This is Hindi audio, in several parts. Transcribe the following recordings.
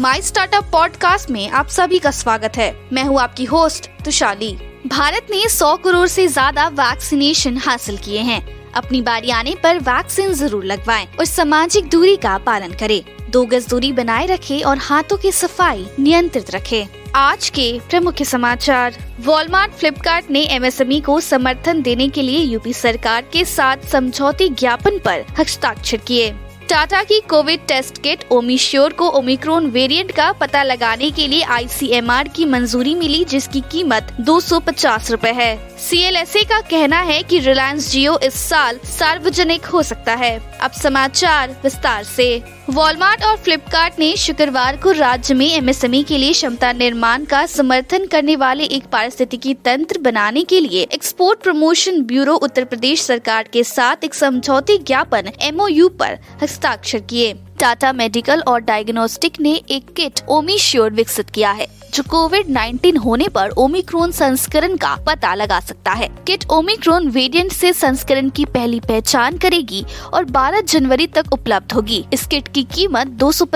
माई स्टार्टअप पॉडकास्ट में आप सभी का स्वागत है। मैं हूँ आपकी होस्ट तुशाली। भारत ने 100 करोड़ से ज़्यादा वैक्सीनेशन हासिल किए हैं। अपनी बारी आने पर वैक्सीन ज़रूर लगवाएँ और सामाजिक दूरी का पालन करें। दो गज दूरी बनाए रखें और हाथों की सफ़ाई नियंत्रित रखें। आज के प्रमुख समाचार। वॉलमार्ट फ्लिपकार्ट ने एमएसएमई को समर्थन देने के लिए यूपी सरकार के साथ समझौती ज्ञापन पर हस्ताक्षर किए। टाटा की कोविड टेस्ट किट ओमिश्योर को ओमिक्रोन वेरिएंट का पता लगाने के लिए आईसीएमआर की मंजूरी मिली, जिसकी कीमत दो सौ है। सीएलएसए का कहना है कि रिलायंस जियो इस साल सार्वजनिक हो सकता है। अब समाचार विस्तार से। वॉलमार्ट और फ्लिपकार्ट ने शुक्रवार को राज्य में एमएसएमई के लिए क्षमता निर्माण का समर्थन करने वाले एक पारिस्थितिकी तंत्र बनाने के लिए export promotion bureau Uttar Pradesh सरकार के साथ एक समझौते ज्ञापन एमओयू पर हस्ताक्षर किए। टाटा मेडिकल और डायग्नोस्टिक ने एक किट ओमिश्योर विकसित किया है। जो कोविड 19 होने पर ओमिक्रोन संस्करण का पता लगा सकता है। किट ओमिक्रोन वेरिएंट से संस्करण की पहली पहचान करेगी और 12 जनवरी तक उपलब्ध होगी। इस किट की कीमत दो सौ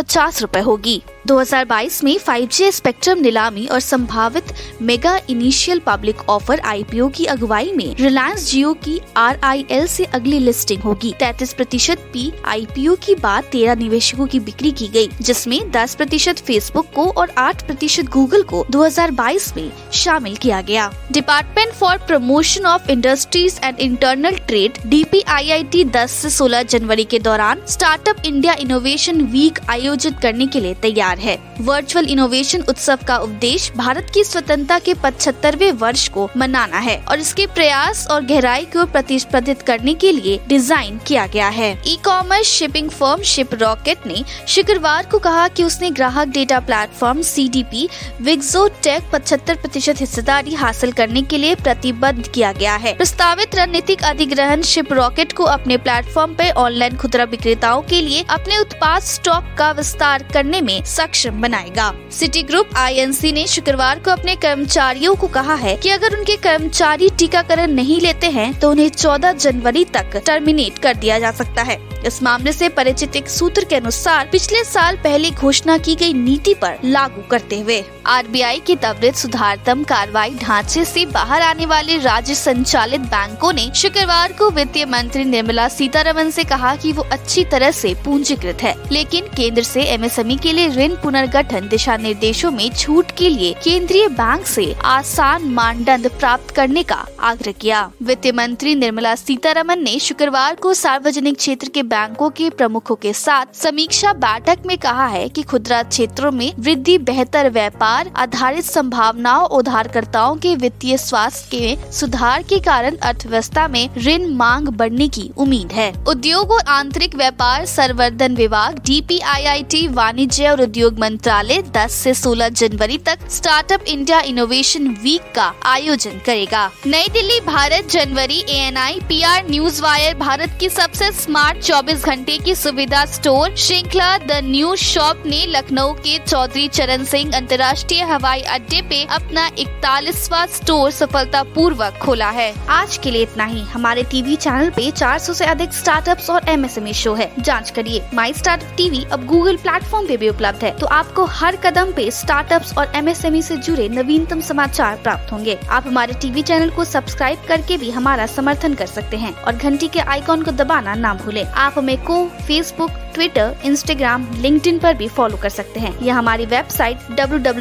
होगी। 2022 में 5G स्पेक्ट्रम नीलामी और संभावित mega initial public offer IPO की अगुवाई में रिलायंस जियो की आरआईएल से अगली लिस्टिंग होगी। 33 प्रतिशत पी आईपीओ की बाद तेरह निवेशकों की बिक्री की गई, जिसमें 10 प्रतिशत फेसबुक को और 8 प्रतिशत गूगल को 2022 में शामिल किया गया। Department for promotion of industries and internal trade D P I I T दस ऐसी सोलह जनवरी के दौरान स्टार्टअप इंडिया इनोवेशन वीक आयोजित करने के लिए तैयार है। वर्चुअल इनोवेशन उत्सव का उद्देश्य भारत की स्वतंत्रता के पचहत्तरवे वर्ष को मनाना है और इसके प्रयास और गहराई को प्रतिस्पर्धित करने के लिए डिज़ाइन किया गया है। E commerce shipping firm Shiprocket ने शुक्रवार को कहा कि उसने ग्राहक data platform C D P Wigzo tech पचहत्तर प्रतिशत हिस्सेदारी हासिल करने के लिए प्रतिबद्ध किया गया है। प्रस्तावित रणनीतिक अधिग्रहण शिप रॉकेट को अपने प्लेटफॉर्म पर ऑनलाइन खुदरा विक्रेताओं के लिए अपने उत्पाद स्टॉक का विस्तार करने में सक्षम बनाएगा। सिटी ग्रुप आईएनसी ने शुक्रवार को अपने कर्मचारियों को कहा है कि अगर उनके कर्मचारी टीकाकरण नहीं लेते हैं तो उन्हें 14 जनवरी तक टर्मिनेट कर दिया जा सकता है। इस मामले से परिचित एक सूत्र के अनुसार पिछले साल पहले घोषणा की गई नीति पर लागू करते हुए। आरबीआई की त्वरित सुधारतम कार्रवाई ढांचे से बाहर आने वाले राज्य संचालित बैंकों ने शुक्रवार को वित्त मंत्री निर्मला सीतारमन से कहा कि वो अच्छी तरह से पूंजीकृत है। लेकिन केंद्र से एमएसएमई के लिए ऋण पुनर्गठन दिशा निर्देशों में छूट के लिए केंद्रीय बैंक से आसान मानदंड प्राप्त करने का आग्रह किया। वित्त मंत्री निर्मला सीतारमन ने शुक्रवार को सार्वजनिक क्षेत्र के बैंकों के प्रमुखों के साथ समीक्षा बैठक में कहा है कि खुदरा क्षेत्रों में वृद्धि बेहतर व्यापार आधारित संभावनाओं उधारकर्ताओं के वित्तीय स्वास्थ्य के सुधार के कारण अर्थव्यवस्था में ऋण मांग बढ़ने की उम्मीद है। उद्योग और आंतरिक व्यापार संवर्धन विभाग डी वाणिज्य और उद्योग मंत्रालय 10 से 16 जनवरी तक स्टार्टअप इंडिया इनोवेशन वीक का आयोजन करेगा। नई दिल्ली, भारत, जनवरी A N I P R newswire Bharat की सबसे स्मार्ट 24 घंटे की सुविधा स्टोर श्रृंखला द न्यूज़ शॉप ने लखनऊ के चौधरी चरण सिंह अंतर्राष्ट्रीय हवाई अड्डे पे अपना इकतालीसवा स्टोर सफलता पूर्वक खोला है। आज के लिए इतना ही। हमारे टीवी चैनल पे 400 से अधिक स्टार्टअप्स और एमएसएमई शो है। जाँच करिए। माई स्टार्टअप टीवी अब गूगल प्लेटफॉर्म पे भी उपलब्ध है। तो आपको हर कदम पे स्टार्टअप्स और एमएसएमई से जुड़े नवीनतम समाचार प्राप्त होंगे। आप हमारे टीवी चैनल को सब्सक्राइब करके भी हमारा समर्थन कर सकते हैं और घंटी के आइकॉन को दबाना ना भूलें। आप हमें को फेसबुक ट्विटर इंस्टाग्राम लिंक्डइन पर भी फॉलो कर सकते हैं। या हमारी वेबसाइट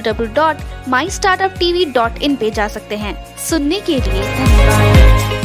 www.mystartuptv.in पे जा सकते हैं। सुनने के लिए धन्यवाद।